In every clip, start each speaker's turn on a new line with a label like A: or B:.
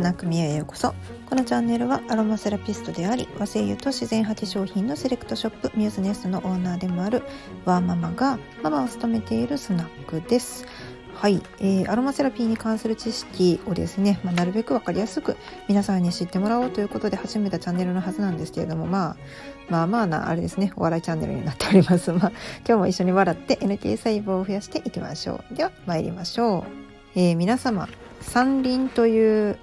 A: スナックミュへようこそ。このチャンネルはアロマセラピストであり和製油と自然派化粧品のセレクトショップミューズネストのオーナーでもあるワーママがママを務めているスナックです。はい、えー、アロマセラピーに関する知識をですね、まあ、なるべく分かりやすく皆さんに知ってもらおうということで始めたチャンネルのはずなんですけれども、まあ、まあまあなあれですねお笑いチャンネルになっております、まあ、今日も一緒に笑って NK 細胞を増やしていきましょう。では参りましょう、えー、皆様山林という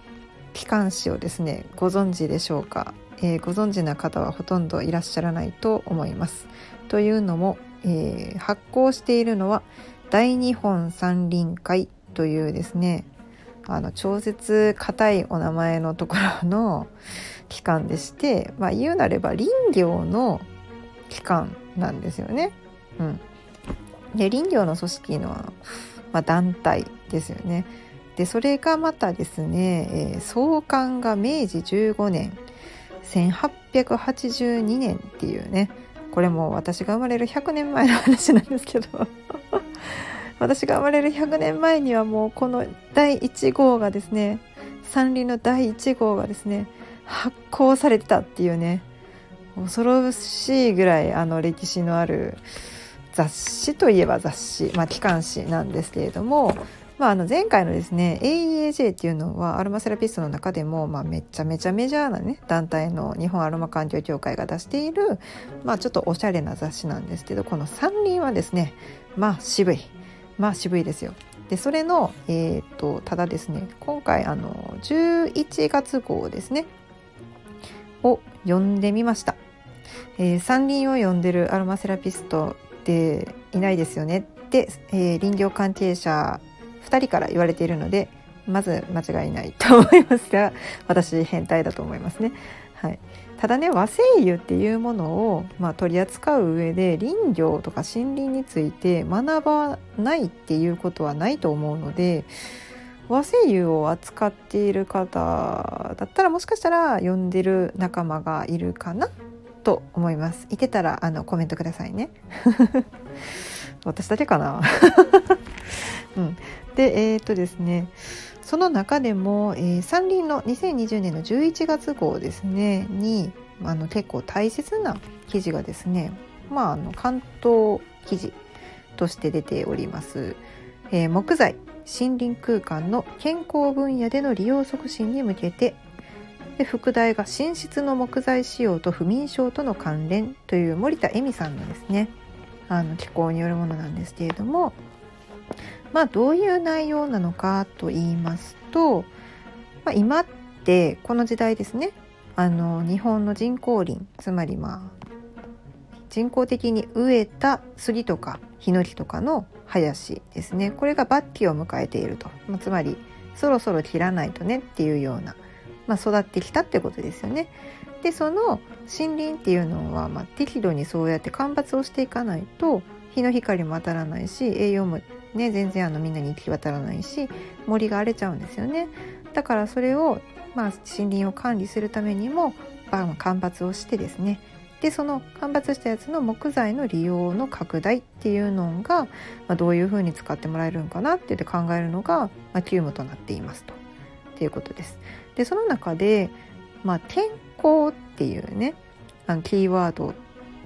A: 機関誌をですねご存知でしょうか、えー、ご存知な方はほとんどいらっしゃらないと思いますというのも、えー、発行しているのは大日本山林会というですねあの超絶硬いお名前のところの 機関でして、まあ、言うなれば林業の機関なんですよね。うん、で林業の組織の、まあ、団体ですよね。でそれがまたですね、えー、創刊が明治15年1882年っていうねこれも私が生まれる100年前の話なんですけど 私が生まれる100年前にはもうこの第1号がですね山林の第1号がですね発行されてたっていうね恐ろしいぐらいあの歴史のある雑誌といえば雑誌、まあ、機関誌なんですけれどもまあ、あの前回のですね AEAJ っていうのはアロマセラピストの中でも、まあ、めちゃめちゃメジャーなね団体の日本アロマ環境協会が出している、まあ、ちょっとおしゃれな雑誌なんですけどこの山林はですねまあ渋いまあ渋いですよ。でそれの、えーと、ただですね今回あの11月号ですねを読んでみました。えー、山林を読んでるアロマセラピストっていないですよねって、えー、林業関係者2人から言われているのでまず間違いないと思いますが私変態だと思いますね。はい、ただね和製油っていうものを、まあ、取り扱う上で林業とか森林について学ばないっていうことはないと思うので和製油を扱っている方だったらもしかしたら呼んでる仲間がいるかなと思います。いてたらあのコメントくださいね。私だけかな。うん、でえー、っとですねその中でも、えー、山林の2020年の11月号ですねにあの結構大切な記事がですねまああの関東記事として出ております、えー、木材森林空間の健康分野での利用促進に向けてで副題が寝室の木材使用と不眠症との関連という森田恵美さんのですねあの機構によるものなんですけれどもまあ、どういう内容なのかと言いますと、まあ、今ってこの時代ですねあの日本の人工林つまりまあ人工的に植えた杉とかヒノキとかの林ですねこれが末期を迎えていると、まあ、つまりそろそろ切らないとねっていうような、まあ、育ってきたってことですよね。でその森林っていうのは、まあ、適度にそうやって間伐をしていかないと日の光も当たらないし栄養もね全然あのみんなに行き渡らないし森が荒れちゃうんですよねだからそれを、まあ、森林を管理するためにも、まあ、間伐をしてですねでその間伐したやつの木材の利用の拡大っていうのが、まあ、どういうふうに使ってもらえるのかなってって考えるのが、まあ、急務となっていますと。っていうことです。でその中で、まあ、天候っていうねあのキーワード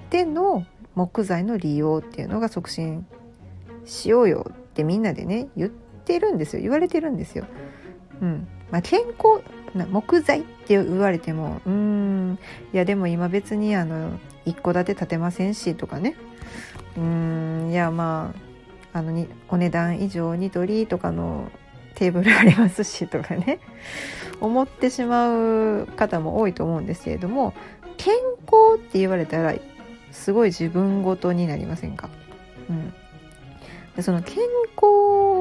A: での木材の利用っていうのが促進しようよってみんなでね言ってるんですよ。言われてるんですよ。うん。まあ、健康な木材って言われてもうん。いやでも今別にあの一戸建て建てませんしとかね。うん。いやまああのにお値段以上ニトリとかのテーブルありますしとかね。思ってしまう方も多いと思うんですけれども健康って言われたらすごい自分ごとになりませんか、うん、でその健康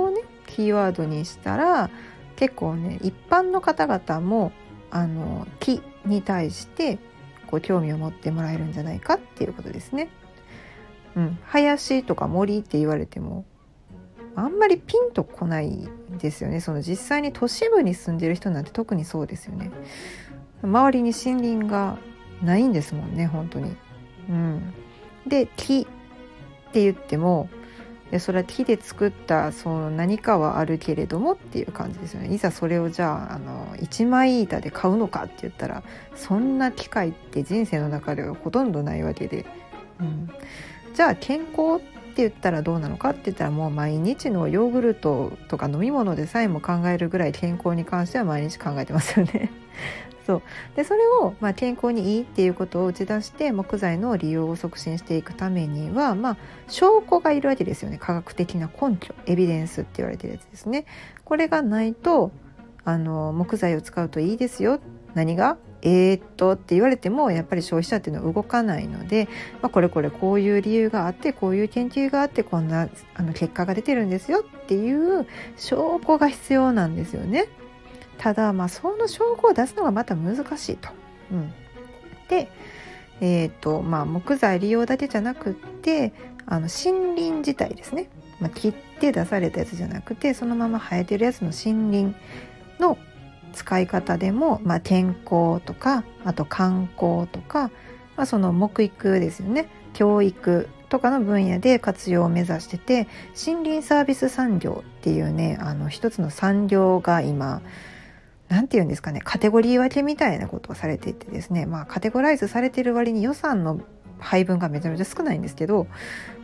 A: をねキーワードにしたら結構ね一般の方々もあの木に対してこう興味を持ってもらえるんじゃないかっていうことですね。うん、林とか森って言われてもあんまりピンとこないですよね。その実際に都市部に住んでる人なんて特にそうですよね。周りに森林がないんですもんね本当に。うん。で木って言ってもでそれは木で作ったその何かはあるけれどもっていう感じですよね。いざそれをじゃああの一枚板で買うのかって言ったらそんな機会って人生の中ではほとんどないわけで、うん、じゃあ健康って言ったらどうなのかって言ったらもう毎日のヨーグルトとか飲み物でさえも考えるぐらい健康に関しては毎日考えてますよね。そうでそれを、まあ、健康にいいっていうことを打ち出して木材の利用を促進していくためには、まあ、証拠がいるわけですよね科学的な根拠エビデンスって言われてるやつですね。これがないとあの木材を使うといいですよ何が？えー、っとって言われてもやっぱり消費者っていうのは動かないので、まあ、これこれこういう理由があってこういう研究があってこんなあの結果が出てるんですよっていう証拠が必要なんですよね。ただまあその証拠を出すのがまた難しいと。うん、で、えーとまあ、木材利用だけじゃなくってあの森林自体ですね、まあ、切って出されたやつじゃなくてそのまま生えてるやつの森林の使い方でも、まあ、天候とかあと観光とか、まあ、その木育ですよね。教育とかの分野で活用を目指してて森林サービス産業っていうねあの一つの産業が今何て言うんですかねカテゴリー分けみたいなことをされていてですねまあカテゴライズされてる割に予算の配分がめちゃめちゃ少ないんですけど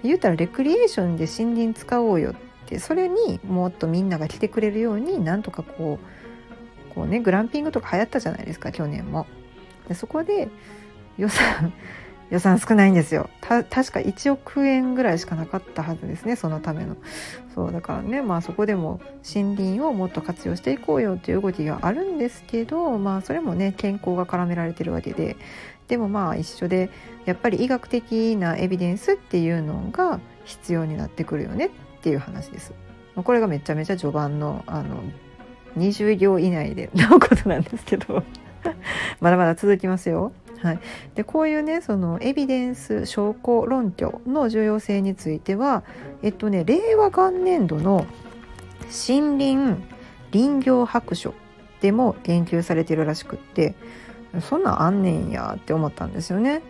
A: 言うたらレクリエーションで森林使おうよってそれにもっとみんなが来てくれるようになんとかこうこうねグランピングとか流行ったじゃないですか去年も。でそこで予算予算少ないんですよ。確か1億円ぐらいしかなかったはずですねそのための。そうだからねまあそこでも森林をもっと活用していこうよっていう動きがあるんですけどまあそれもね健康が絡められてるわけで。でもまあ一緒でやっぱり医学的なエビデンスっていうのが必要になってくるよねっていう話です。これがめちゃめちゃ序盤のあの20行以内でのことなんですけど。まだまだ続きますよ。はい、でこういうねそのエビデンス証拠論拠の重要性についてはえっとね令和元年度の森林林業白書でも言及されてるらしくってそんなんあんねんやって思ったんですよね。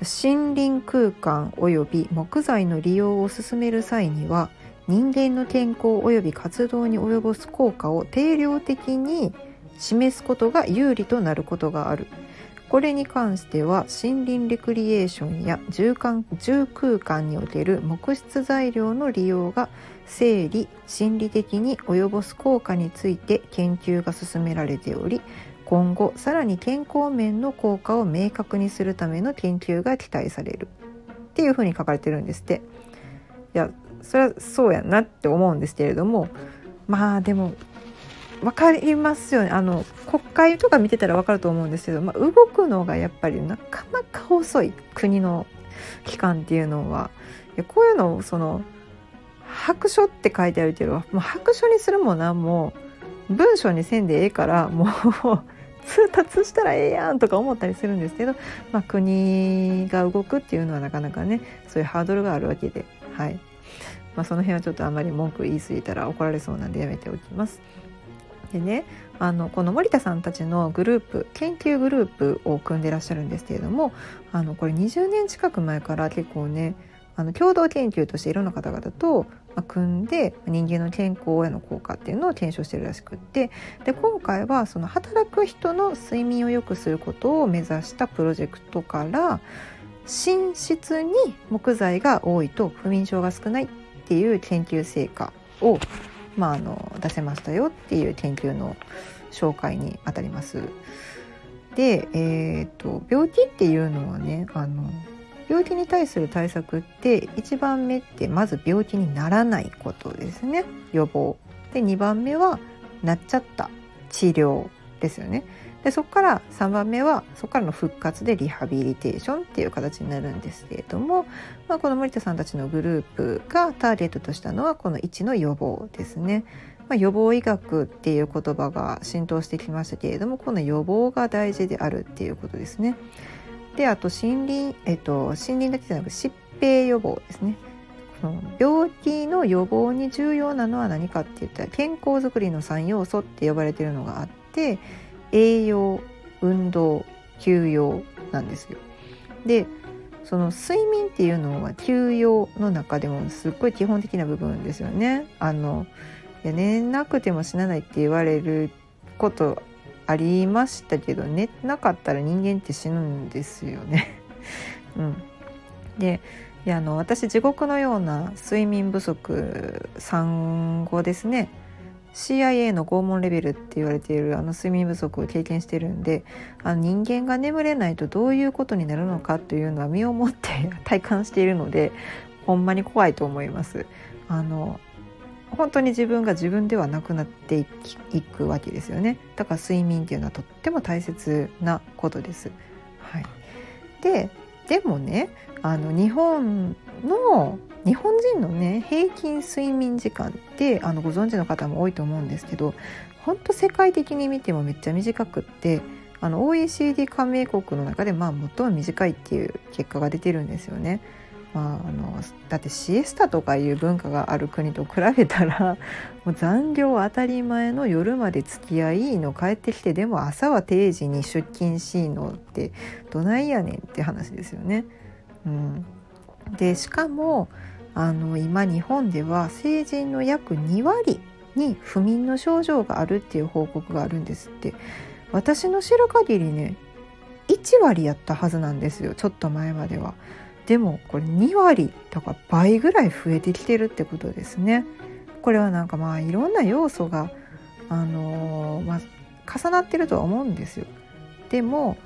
A: 森林空間及び木材の利用を進める際には人間の健康及び活動に及ぼす効果を定量的に示すことが有利となることがあるこれに関しては森林レクリエーションや住間住空間における木質材料の利用が生理心理的に及ぼす効果について研究が進められており今後さらに健康面の効果を明確にするための研究が期待されるっていうふうに書かれてるんですって。いやそれはそうやなって思うんですけれどもまあでも分かりますよねあの国会とか見てたら分かると思うんですけど、まあ、動くのがやっぱりなかなか遅い国の機関っていうのはこういうのをその白書って書いてあるけどもう白書にするも何も文章にせんでええからもう 通達したらええやんとか思ったりするんですけど、まあ、国が動くっていうのはなかなかねそういうハードルがあるわけで、はいまあ、その辺はちょっとあまり文句言い過ぎたら怒られそうなんでやめておきます。でねあのこの森田さんたちのグループ研究グループを組んでらっしゃるんですけれどもあのこれ20年近く前から結構ねあの共同研究としていろんな方々と組んで人間の健康への効果っていうのを検証してるらしくってで今回はその働く人の睡眠を良くすることを目指したプロジェクトから寝室に木材が多いと不眠症が少ないっていう研究成果をまあ、あの出せましたよっていう研究の紹介にあたります。で、えーと、病気っていうのはねあの病気に対する対策って1番目ってまず病気にならないことですね予防。で2番目はなっちゃった治療ですよね。でそこから3番目はそこからの復活でリハビリテーションっていう形になるんですけれども、まあ、この森田さんたちのグループがターゲットとしたのはこの1の予防ですね。まあ、予防医学っていう言葉が浸透してきましたけれどもこの予防が大事であるっていうことですね。であと森林、えっと、森林だけじゃなく疾病予防ですね。病気の予防に重要なのは何かって言ったら健康づくりの3要素って呼ばれてるのがあって栄養運動休養なんですよ。でその睡眠っていうのは休養の中でもすっごい基本的な部分ですよね。あのいや寝なくても死なないって言われることありましたけど寝なかったら人間って死ぬんですよね。うん、でいやあの私地獄のような睡眠不足産後ですね CIA の拷問レベルって言われているあの睡眠不足を経験してるんであの人間が眠れないとどういうことになるのかというのは身をもって 体感しているのでほんまに怖いと思います。あの本当に自分が自分ではなくなっていくわけですよねだから睡眠っていうのはとっても大切なことです。はい、ででもねあの日本の日本人のね平均睡眠時間ってあのご存知の方も多いと思うんですけど本当世界的に見てもめっちゃ短くってあの OECD 加盟国の中でまあ最も短いっていう結果が出てるんですよね。まあ、あのだってシエスタとかいう文化がある国と比べたら もう残業当たり前の夜まで付き合いの帰ってきてでも朝は定時に出勤しいのってどないやねんって話ですよね。うん、でしかもあの今日本では成人の約2割に不眠の症状があるっていう報告があるんですって。私の知る限りね1割やったはずなんですよちょっと前までは。でもこれ2割とか倍ぐらい増えてきてるってことですね。これはなんかまあいろんな要素があのー、まあ、重なってるとは思うんですよ。でも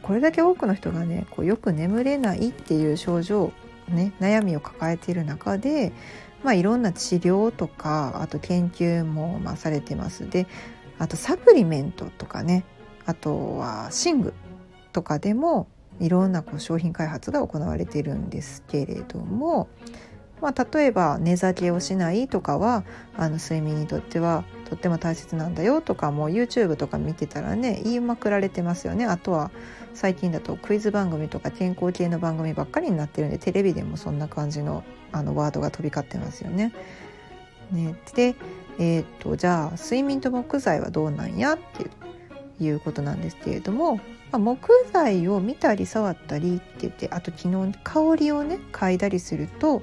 A: これだけ多くの人がねこうよく眠れないっていう症状ね、悩みを抱えている中で、まあ、いろんな治療とかあと研究もまされてますであとサプリメントとかねあとは寝具とかでもいろんなこう商品開発が行われているんですけれども、まあ、例えば寝酒をしないとかはあの睡眠にとってはとっても大切なんだよとかもう YouTube とか見てたらね言いまくられてますよね。あとは最近だとクイズ番組とか健康系の番組ばっかりになってるんでテレビでもそんな感じのあのワードが飛び交ってますよね。ねで、えー、っとじゃあ睡眠と木材はどうなんやっていうことなんですけれども、まあ、木材を見たり触ったりって言ってあと昨日香りをね嗅いだりすると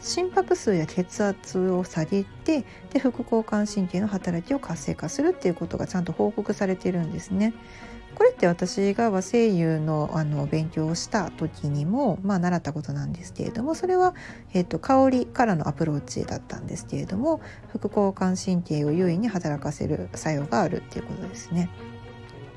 A: 心拍数や血圧を下げてで副交感神経の働きを活性化するっていうことがちゃんと報告されてるんですね。これって私が和声優のあの勉強をした時にも、まあ、習ったことなんですけれどもそれは、えーと、香りからのアプローチだったんですけれども副交感神経を優位に働かせる作用があるっていうことですね。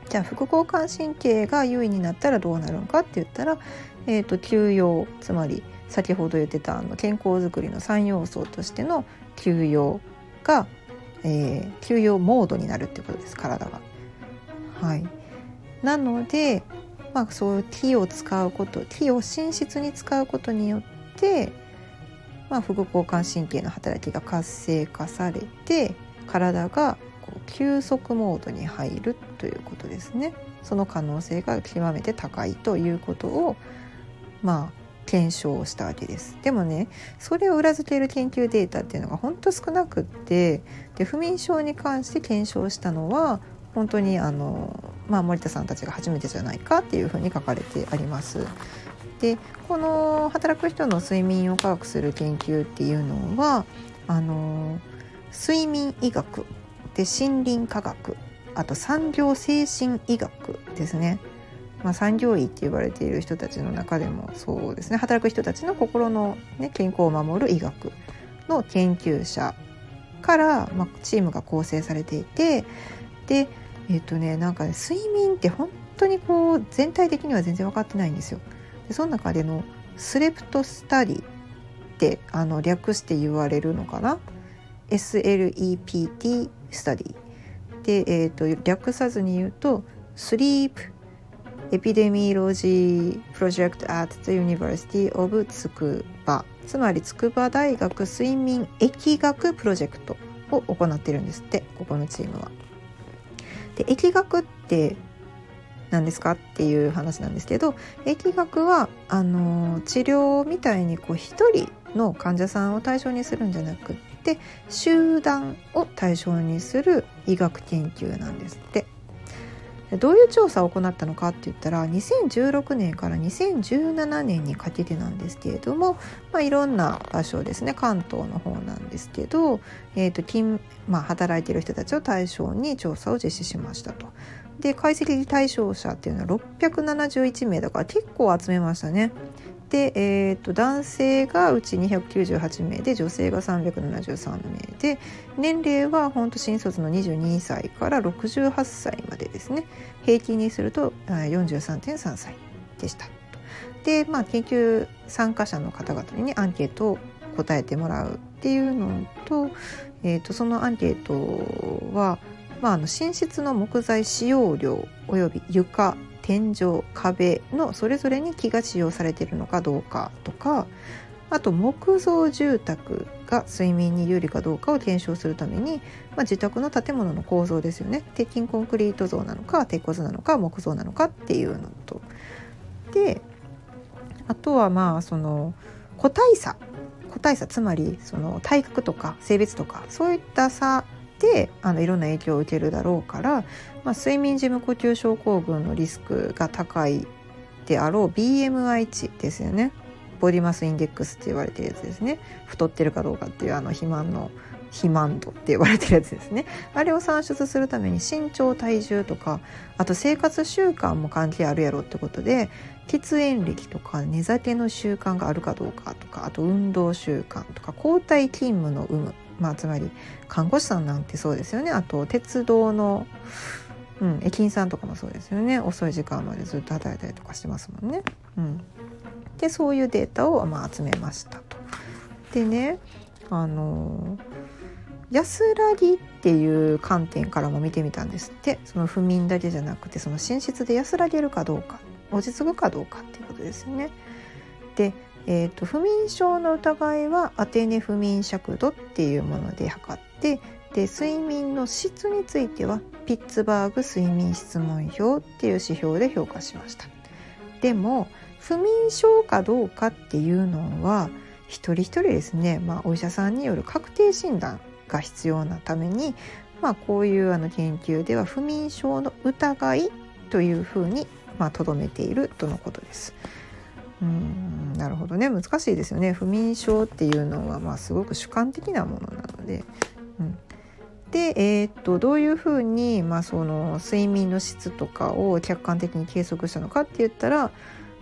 A: じゃあ副交感神経が優位になったらどうなるのかって言ったら、えーと、休養つまり先ほど言ってたあの健康づくりの3要素としての休養が、えー、休養モードになるってことです体が。はいなので、まあ、そういう木を使うこと木を寝室に使うことによって、まあ、副交感神経の働きが活性化されて体がこう休息モードに入るということですね。その可能性が極めて高いということをまあ検証したわけですでもねそれを裏付ける研究データっていうのが本当少なくってで不眠症に関して検証したのは本当にあのまあ、森田さんたちが初めてじゃないかっていうふうに書かれてあります。でこの働く人の睡眠を科学する研究っていうのはあの睡眠医学で森林科学あと産業精神医学ですね、まあ、産業医って言われている人たちの中でもそうですね働く人たちの心の、ね、健康を守る医学の研究者から、まあ、チームが構成されていてでえっ、とねなんかね睡眠って本当にこう全体的には全然分かってないんですよ。でその中でのスレプトスタディってあの略して言われるのかな？SLEPT スタディで、えーと、略さずに言うと Sleep Epidemiology Project at the University of 筑波つまり筑波大学睡眠疫学プロジェクトを行ってるんですってここのチームは。で疫学って何ですかっていう話なんですけど疫学はあの治療みたいにこう一人の患者さんを対象にするんじゃなくって集団を対象にする医学研究なんですって。どういう調査を行ったのかって言ったら2016年から2017年にかけてなんですけれども、まあ、いろんな場所ですね関東の方なんですけど、えーと勤まあ、働いてる人たちを対象に調査を実施しましたと。で解析対象者っていうのは671名だから結構集めましたね。で、えーと、男性がうち298名で女性が373名で年齢は本当新卒の22歳から68歳までですね平均にすると43.3歳でした。で、まあ、研究参加者の方々に、アンケートを答えてもらうっていうのと,、えーと、そのアンケートは、まあ、あの寝室の木材使用量および床天井壁のそれぞれに木が使用されているのかどうかとかあと木造住宅が睡眠に有利かどうかを検証するために、まあ、自宅の建物の構造ですよね。鉄筋コンクリート像なのか鉄骨なのか木造なのかっていうのと。であとはまあその個体差。個体差つまりその体格とか性別とかそういった差であのいろんな影響を受けるだろうから、まあ、睡眠時無呼吸症候群のリスクが高いであろう BMI 値ですよね。ボディマスインデックスって言われてるやつですね。太ってるかどうかっていうあの肥満の肥満度って言われてるやつですね。あれを算出するために身長体重とかあと生活習慣も関係あるやろってことで喫煙歴とか寝酒の習慣があるかどうかとかあと運動習慣とか交代勤務の有無。まあつまり看護師さんなんてそうですよね。あと鉄道の、うん、駅員さんとかもそうですよね遅い時間までずっと働いたりとかしてますもんね。うん、でそういうデータをまあ集めましたと。でねあの安らぎっていう観点からも見てみたんですってその不眠だけじゃなくてその寝室で安らげるかどうか落ち着くかどうかっていうことですよね。でえーと、不眠症の疑いはアテネ不眠尺度っていうもので測ってで睡眠の質についてはピッツバーグ睡眠質問票っていう指標で評価しましたでも不眠症かどうかっていうのは一人一人ですね、まあ、お医者さんによる確定診断が必要なために、まあ、こういうあの研究では不眠症の疑いというふうにとどめているとのことです。うんなるほどね難しいですよね不眠症っていうのはまあすごく主観的なものなので。うんで、えー、っとどういうふうに、まあ、その睡眠の質とかを客観的に計測したのかって言ったら、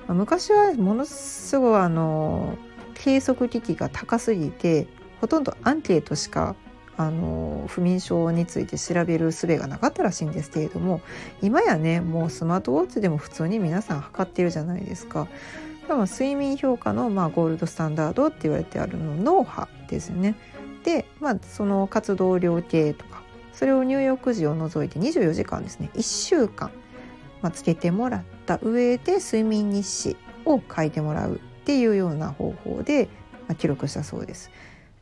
A: 昔はものすごいあの計測機器が高すぎてほとんどアンケートしかあの不眠症について調べる術がなかったらしいんですけれども今やねもうスマートウォッチでも普通に皆さん測ってるじゃないですか。多分睡眠評価の、まあ、ゴールドスタンダードって言われてあるの脳波ですよね。で、まあ、その活動量計とかそれを入浴時を除いて24時間ですね1週間、まあ、つけてもらった上で睡眠日誌を書いてもらうっていうような方法で、まあ、記録したそうです。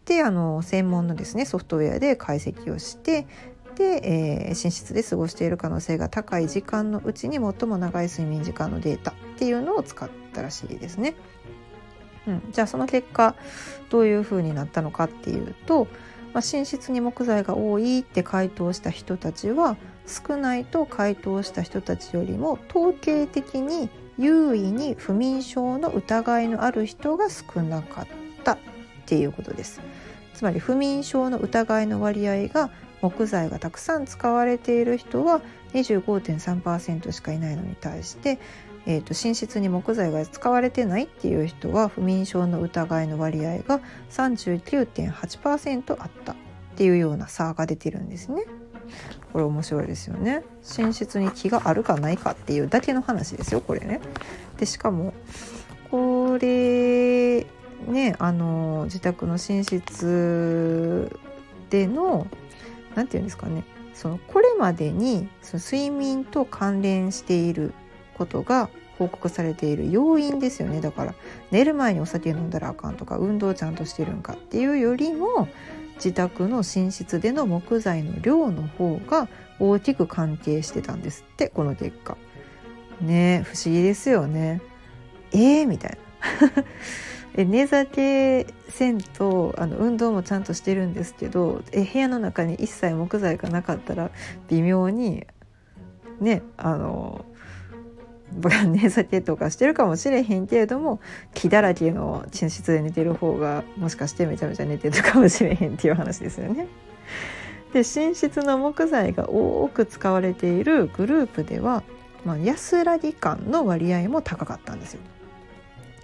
A: であの専門のですねソフトウェアで解析をしてで、えー、寝室で過ごしている可能性が高い時間のうちに最も長い睡眠時間のデータっていうのを使ったらしいですね。うん、じゃあその結果どういうふうになったのかっていうと、まあ、寝室に木材が多いって回答した人たちは少ないと回答した人たちよりも統計的に優位に不眠症の疑いのある人が少なかったっていうことです。つまり不眠症の疑いの割合が木材がたくさん使われている人は25.3%しかいないのに対して、えーと、寝室に木材が使われてないっていう人は不眠症の疑いの割合が39.8%あったっていうような差が出てるんですね。これ面白いですよね。寝室に気があるかないかっていうだけの話ですよこれね。でしかもこれねあの自宅の寝室での何て言うんですかねそのこれまでにその睡眠と関連していることが報告されている要因ですよねだから寝る前にお酒飲んだらあかんとか運動ちゃんとしてるんかっていうよりも自宅の寝室での木材の量の方が大きく関係してたんですってこの結果。ね不思議ですよね。えー、みたいな。え寝酒せんとあの運動もちゃんとしてるんですけどえ部屋の中に一切木材がなかったら微妙にねあの寝酒とかしてるかもしれへんけれども木だらけの寝室で寝てる方がもしかしてめちゃめちゃ寝てるかもしれへんっていう話ですよね。で寝室の木材が多く使われているグループでは、まあ、安らぎ感の割合も高かったんですよ。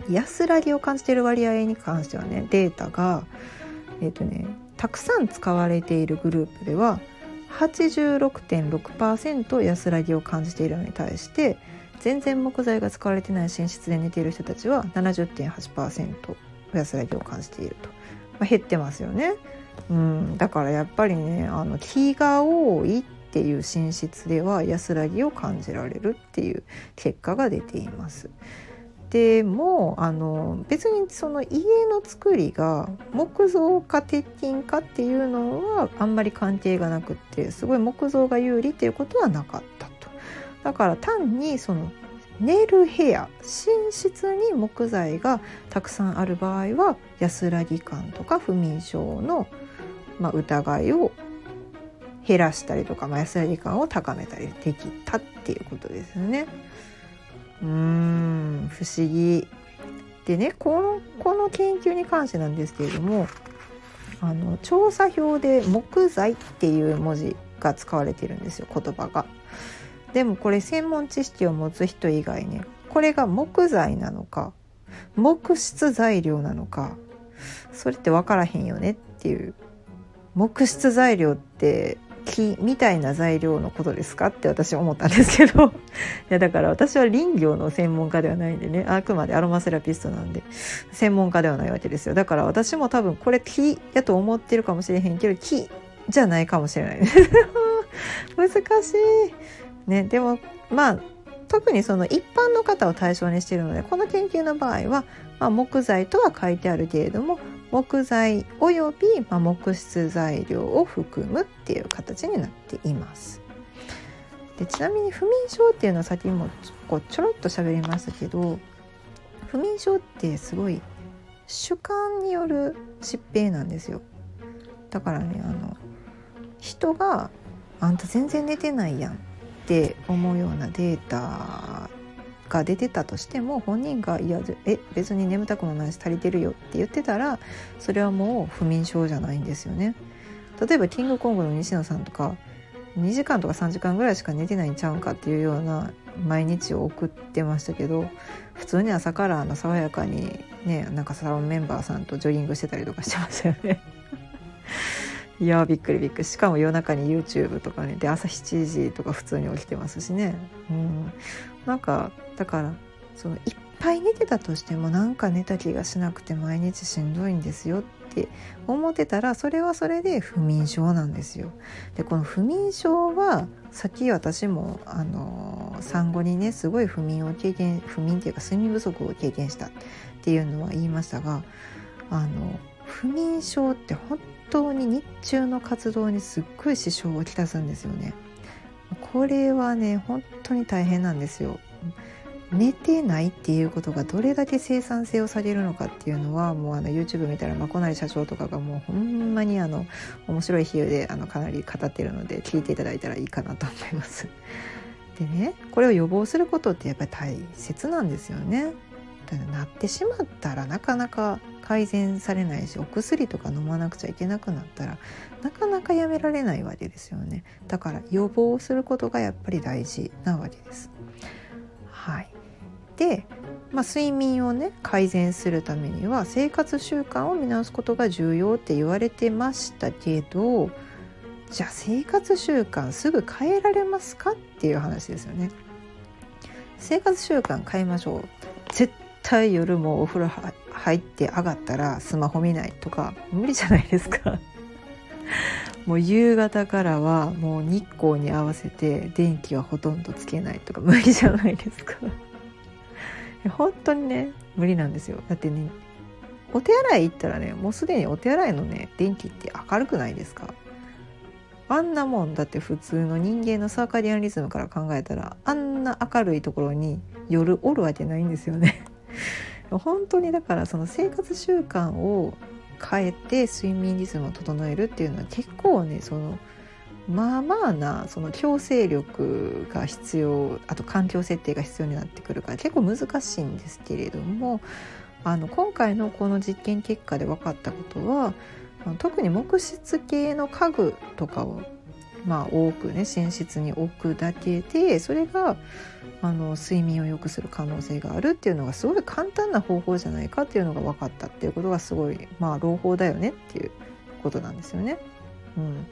A: 安らぎを感じている割合に関してはねデータが、えーとね、たくさん使われているグループでは86.6%安らぎを感じているのに対して全然木材が使われてない寝室で寝ている人たちは70.8%安らぎを感じていると、まあ、減ってますよね。うん、だからやっぱりねあの気が多いっていう寝室では安らぎを感じられるっていう結果が出ています。でもあの別にその家の作りが木造か鉄筋かっていうのはあんまり関係がなくってすごい木造が有利っていうことはなかった。だから単にその寝る部屋寝室に木材がたくさんある場合は安らぎ感とか不眠症の、まあ、疑いを減らしたりとか、まあ、安らぎ感を高めたりできたっていうことですね。うーん不思議でねこのこの研究に関してなんですけれどもあの調査表で「木材」っていう文字が使われてるんですよ言葉が。でもこれ専門知識を持つ人以外ねこれが木材なのか木質材料なのかそれって分からへんよねっていう。木質材料って木みたいな材料のことですかって私思ったんですけど。いやだから私は林業の専門家ではないんでねあくまでアロマセラピストなんで専門家ではないわけですよ。だから私も多分これ木やと思ってるかもしれへんけど木じゃないかもしれない。難しい。ねでもまあ特にその一般の方を対象にしているのでこの研究の場合は、まあ、木材とは書いてあるけれども木材および、ま、木質材料を含むっていう形になっています。でちなみに不眠症っていうのは先もこうちょろっと喋りましたけど不眠症ってすごい主観による疾病なんですよ。だからねあの人が「あんた全然寝てないやん」って思うようなデータが出てたとしても本人が「いやえ別に眠たくもないし足りてるよ」って言ってたらそれはもう不眠症じゃないんですよね。例えばキングコングの西野さんとか2時間とか3時間ぐらいしか寝てないんちゃうんかっていうような毎日を送ってましたけど普通に朝からあの爽やかにねなんかサロンメンバーさんとジョギングしてたりとかしてましたよね。いやびっくりびっくり。しかも夜中に YouTube とかねで朝7時とか普通に起きてますしね、うん、なんかだからそのいっぱい寝てたとしてもなんか寝た気がしなくて毎日しんどいんですよって思ってたらそれはそれで不眠症なんですよ。でこの不眠症はさっき私もあの産後にねすごい不眠を経験不眠っていうか睡眠不足を経験したっていうのは言いましたがあの不眠症って本当に日中の活動にすっごい支障をきたすんですよね。これはね本当に大変なんですよ。寝てないっていうことがどれだけ生産性を下げるのかっていうのはもうあの YouTube 見たらまこなり社長とかがもうほんまにあの面白い比喩であのかなり語ってるので聞いていただいたらいいかなと思います。でねこれを予防することってやっぱり大切なんですよね。だなってしまったらなかなか改善されないしお薬とか飲まなくちゃいけなくなったらなかなかやめられないわけですよね。だから予防することがやっぱり大事なわけです。はい。で、まあ、睡眠をね改善するためには生活習慣を見直すことが重要って言われてましたけどじゃあ生活習慣すぐ変えられますかっていう話ですよね。生活習慣変えましょう。絶対夜もお風呂入って上がったらスマホ見ないとか無理じゃないですか。もう夕方からはもう日光に合わせて電気はほとんどつけないとか無理じゃないですか。本当にね無理なんですよ。だってねお手洗い行ったらねもうすでにお手洗いのね電気って明るくないですか。あんなもんだって普通の人間のサーカディアンリズムから考えたらあんな明るいところに夜おるわけないんですよね。本当にだからその生活習慣を変えて睡眠リズムを整えるっていうのは結構ねそのまあまあなその強制力が必要あと環境設定が必要になってくるから結構難しいんですけれどもあの今回のこの実験結果で分かったことは特に木質系の家具とかをまあ多くね寝室に置くだけでそれがあの睡眠を良くする可能性があるっていうのがすごい簡単な方法じゃないかっていうのが分かったっていうことがすごいまあ朗報だよねっていうことなんですよね。うん、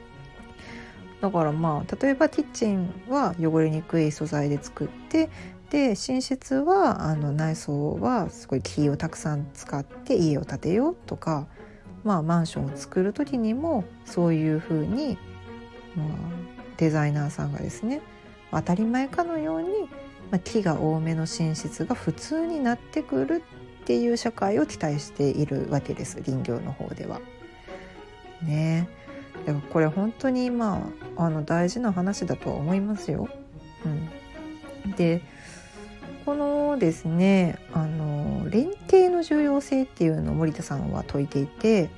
A: だからまあ例えばキッチンは汚れにくい素材で作ってで寝室はあの内装はすごい木をたくさん使って家を建てようとか、まあ、マンションを作る時にもそういうふうに、まあ、デザイナーさんがですね当たり前かのように、まあ、木が多めの寝室が普通になってくるっていう社会を期待しているわけです林業の方では。ねだからこれ本当にまああの大事な話だとは思いますよ。うん、でこのですねあの連携の重要性っていうのを森田さんは説いていて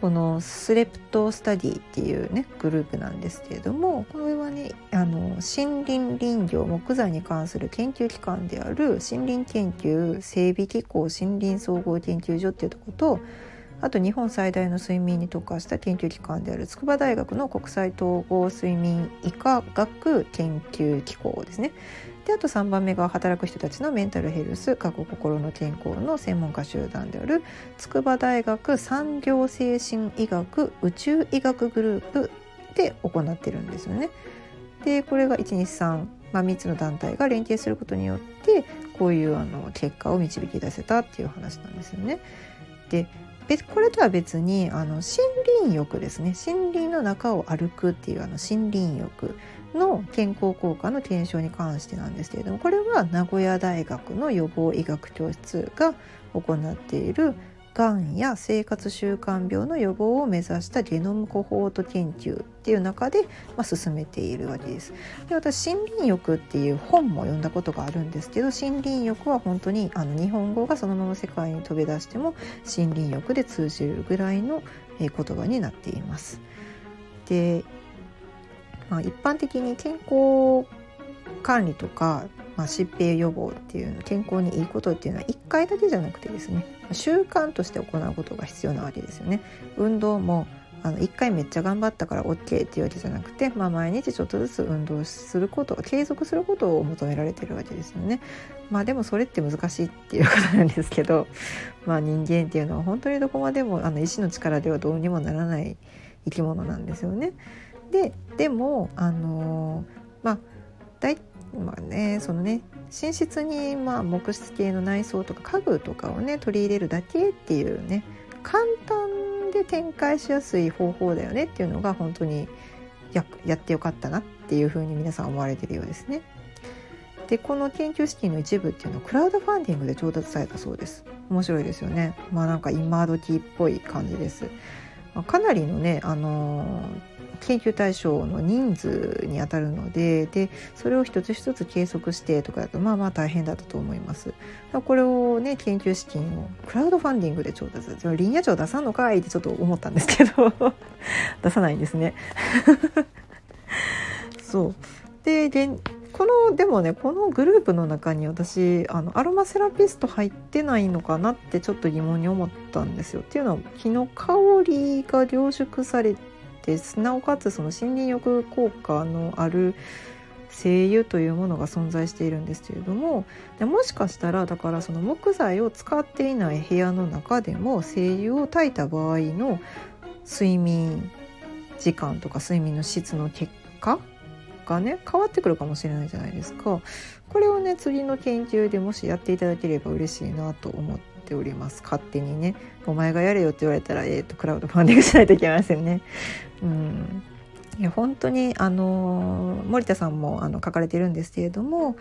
A: このスレプトスタディっていうねグループなんですけれどもこれはねあの森林林業木材に関する研究機関である森林研究整備機構森林総合研究所っていうとことあと日本最大の睡眠に特化した研究機関である筑波大学の国際統合睡眠医科学研究機構ですね。であと3番目が働く人たちのメンタルヘルス過去心の健康の専門家集団である筑波大学産業精神医学宇宙医学グループで行ってるんですよね。でこれが123、まあ、3つの団体が連携することによってこういうあの結果を導き出せたっていう話なんですよね。でこれとは別にあの森林浴ですね森林の中を歩くっていうあの森林浴の健康効果の検証に関してなんですけれどもこれは名古屋大学の予防医学教室が行っているがんや生活習慣病の予防を目指したゲノムコホート研究っていう中で、まあ、進めているわけです。で私森林浴っていう本も読んだことがあるんですけど森林浴は本当にあの日本語がそのまま世界に飛び出しても森林浴で通じるぐらいの言葉になっています。で、まあ、一般的に健康管理とかまあ、疾病予防っていうの健康にいいことっていうのは1回だけじゃなくてですね習慣として行うことが必要なわけですよね。運動もあの1回めっちゃ頑張ったから OK っていうわけじゃなくて、まあ、毎日ちょっとずつ運動すること継続することを求められてるわけですよね。まあでもそれって難しいっていうことなんですけど、まあ、人間っていうのは本当にどこまでもあの意志の力ではどうにもならない生き物なんですよね。ででもあのまあ大まあねそのね寝室にまあ木質系の内装とか家具とかをね取り入れるだけっていうね簡単で展開しやすい方法だよねっていうのが本当にややってよかったなっていうふうに皆さん思われてるようですね。でこの研究資金の一部っていうのをクラウドファンディングで調達されたそうです。面白いですよね。まあなんか今時っぽい感じです。まかなりのね、あの研究対象の人数にあたるのででそれを一つ一つ計測してとかだとまあまあ大変だったと思います。これをね研究資金をクラウドファンディングで調達林野庁出さんのかいってちょっと思ったんですけど 出さないんですね。そうでこのでもねこのグループの中に私あのアロマセラピスト入ってないのかなってちょっと疑問に思ったんですよ。っていうのは木の香りが凝縮されてなおかつその森林浴効果のある精油というものが存在しているんですけれどもでもしかしたらだからその木材を使っていない部屋の中でも精油を焚いた場合の睡眠時間とか睡眠の質の結果がね変わってくるかもしれないじゃないですか。これをね次の研究でもしやっていただければ嬉しいなと思っております勝手にねお前がやれよって言われたら、えーと、クラウドファンディングしないといけませんねうんいや本当にあの森田さんもあの書かれているんですけれども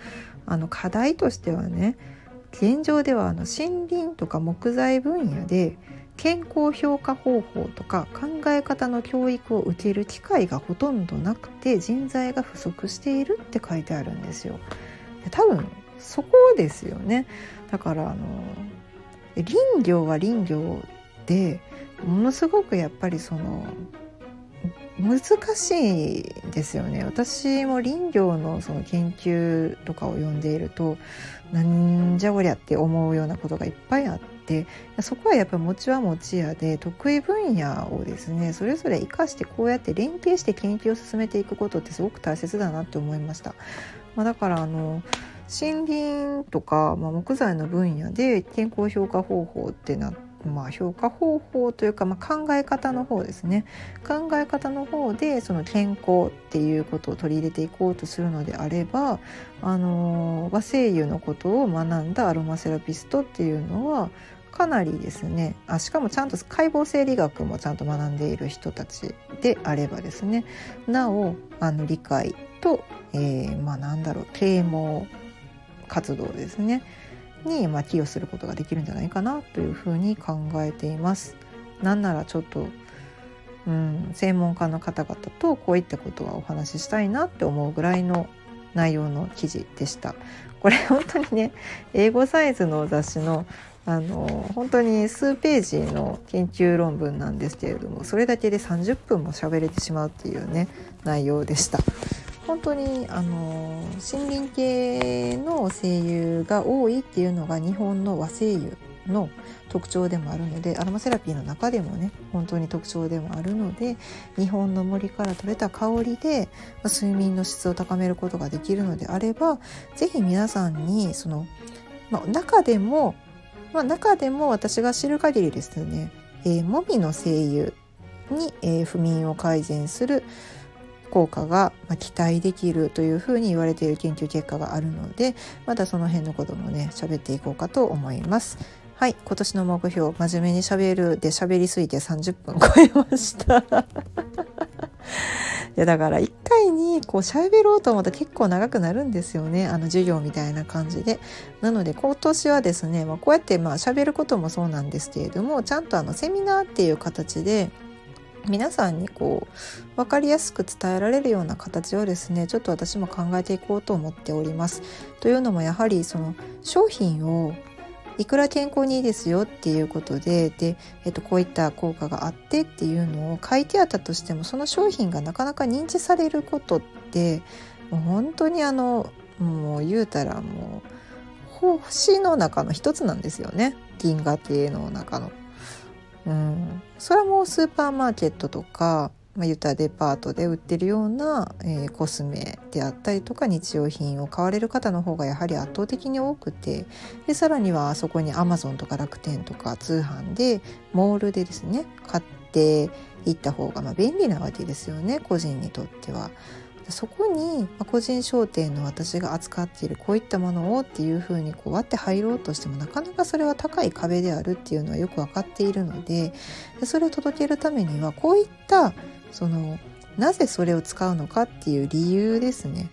A: あの課題としてはね現状ではあの森林とか木材分野で健康評価方法とか考え方の教育を受ける機会がほとんどなくて人材が不足しているって書いてあるんですよ。多分そこですよね。だからあの林業は林業でものすごくやっぱりその難しいですよね私も林業のその研究とかを読んでいるとなんじゃこりゃって思うようなことがいっぱいあってそこはやっぱり持ちは持ちやで得意分野をですねそれぞれ生かしてこうやって連携して研究を進めていくことってすごく大切だなって思いました。まあ、だからあの森林とか、まあ、木材の分野で健康評価方法ってなってまあ、評価方法というか、まあ、考え方の方ですね。考え方の方でその健康っていうことを取り入れていこうとするのであればあの和精油のことを学んだアロマセラピストっていうのはかなりですねあしかもちゃんと解剖生理学もちゃんと学んでいる人たちであればですねなおあの理解と、えー、まあなんだろう啓蒙活動ですねに、まあ、寄与することができるんじゃないかなというふうに考えています。なんならちょっと、うん、専門家の方々とこういったことはお話ししたいなって思うぐらいの内容の記事でした。これ本当にね英語サイズの雑誌のあの本当に数ページの研究論文なんですけれどもそれだけで30分も喋れてしまうっていうね内容でした。本当にあの森林系の精油が多いっていうのが日本の和精油の特徴でもあるのでアロマセラピーの中でもね本当に特徴でもあるので日本の森から取れた香りで睡眠の質を高めることができるのであれば是非皆さんにその、まあ、中でも、まあ、中でも私が知る限りですね、えー、もみの精油に、えー、不眠を改善する効果が期待できるというふうに言われている研究結果があるのでまだその辺のこともね喋っていこうかと思います。はい、今年の目標真面目に喋るで喋りすぎて30分超えました。いやだから1回にこう喋ろうと思ったら結構長くなるんですよねあの授業みたいな感じで。なので今年はですね、まあ、こうやってまあ喋ることもそうなんですけれどもちゃんとあのセミナーっていう形で皆さんにこう分かりやすく伝えられるような形をですねちょっと私も考えていこうと思っております。というのもやはりその商品をいくら健康にいいですよっていうことでで、えっと、こういった効果があってっていうのを書いてあったとしてもその商品がなかなか認知されることってもう本当にあのもう言うたらもう星の中の一つなんですよね銀河系の中の。うん、それはもうスーパーマーケットとか、まあ、言ったらデパートで売ってるような、えー、コスメであったりとか日用品を買われる方の方がやはり圧倒的に多くてでさらにはそこにアマゾンとか楽天とか通販でモールでですね買っていった方がまあ便利なわけですよね個人にとっては。そこに個人商店の私が扱っているこういったものをっていうふうにこう割って入ろうとしてもなかなかそれは高い壁であるっていうのはよく分かっているのでそれを届けるためにはこういったそのなぜそれを使うのかっていう理由ですね。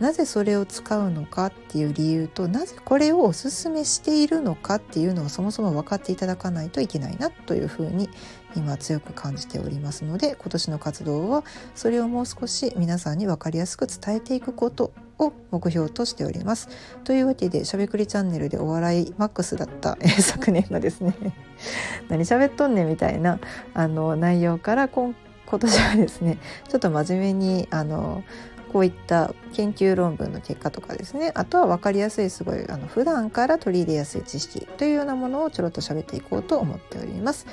A: なぜそれを使うのかっていう理由となぜこれをおすすめしているのかっていうのをそもそも分かっていただかないといけないなというふうに今強く感じておりますので今年の活動はそれをもう少し皆さんに分かりやすく伝えていくことを目標としております。というわけでしゃべくりチャンネルでお笑いマックスだった、昨年のですね 何喋っとんねんみたいなあの内容から今今年はですねちょっと真面目にあのこういった研究論文の結果とかですねあとは分かりやすいすごいあの普段から取り入れやすい知識というようなものをちょろっと喋っていこうと思っております。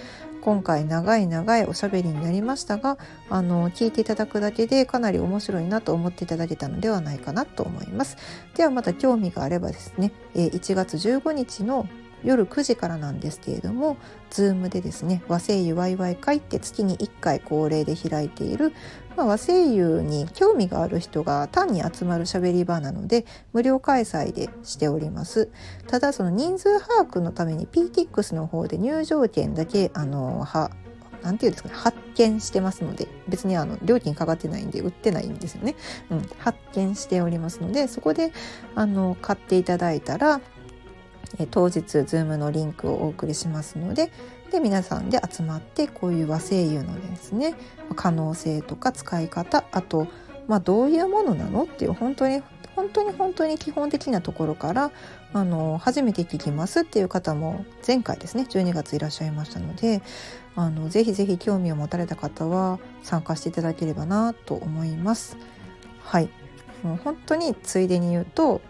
A: 今回長い長いおしゃべりになりましたがあの聞いていただくだけでかなり面白いなと思っていただけたのではないかなと思います。ではまた興味があればですね1月15日の夜9時からなんですけれども Zoom でですね和製油ワイワイ会って月に1回恒例で開いている、まあ、和製油に興味がある人が単に集まるしゃべり場なので無料開催でしております。ただその人数把握のために PTX の方で入場券だけあのはなんていうんですかね発見してますので別にあの料金かかってないんで売ってないんですよね、うん、発見しておりますのでそこであの買っていただいたら当日 Zoom のリンクをお送りしますのでで皆さんで集まってこういう和声優のですね可能性とか使い方あと、まあ、どういうものなのっていう本当に本当に本当に基本的なところからあの初めて聞きますっていう方も前回ですね12月いらっしゃいましたのであのぜひぜひ興味を持たれた方は参加していただければなと思います。はいもう本当についでに言うと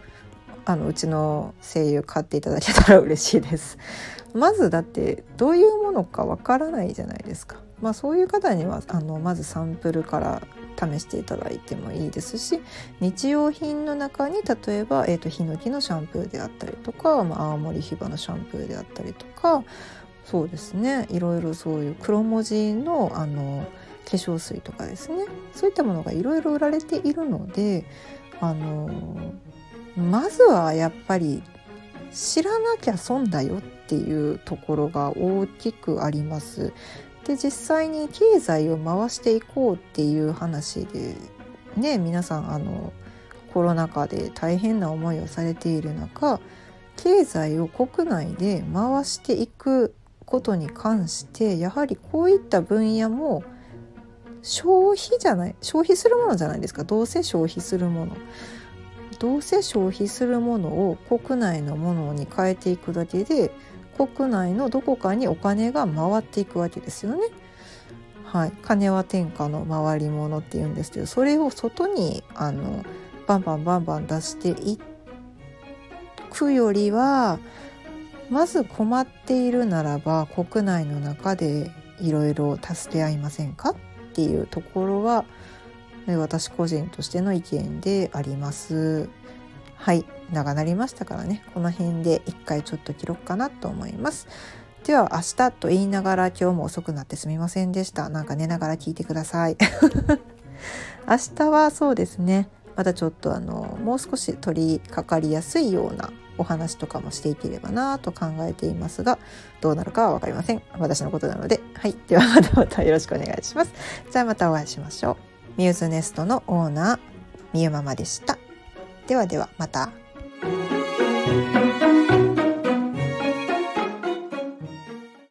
A: あのうちの声優買っていただけたら嬉しいです。まずだってどういうものかわからないじゃないですか。まあそういう方にはあのまずサンプルから試していただいてもいいですし日用品の中に例えば、えーと、ヒノキのシャンプーであったりとか、まあ、青森ヒバのシャンプーであったりとかそうですねいろいろそういう黒文字のあの化粧水とかですねそういったものがいろいろ売られているのであのまずはやっぱり知らなきゃ損だよっていうところが大きくあります。で実際に経済を回していこうっていう話でね皆さんあのコロナ禍で大変な思いをされている中経済を国内で回していくことに関してやはりこういった分野も消費じゃない消費するものじゃないですかどうせ消費するものどうせ消費するものを国内のものに変えていくだけで国内のどこかにお金が回っていくわけですよね。はい、金は天下の回り物っていうんですけどそれを外にあのバンバンバンバン出していくよりはまず困っているならば国内の中でいろいろ助け合いませんかっていうところは私個人としての意見であります。はい。長なりましたからね。この辺で一回ちょっと切ろうかなと思います。では明日と言いながら今日も遅くなってすみませんでした。なんか寝ながら聞いてください。明日はそうですね。またちょっとあのもう少し取り掛かりやすいようなお話とかもしていければなと考えていますがどうなるかは分かりません。私のことなので。はい。ではまたまたよろしくお願いします。じゃあまたお会いしましょう。ミューズネストのオーナーみゆママでしたではではまた。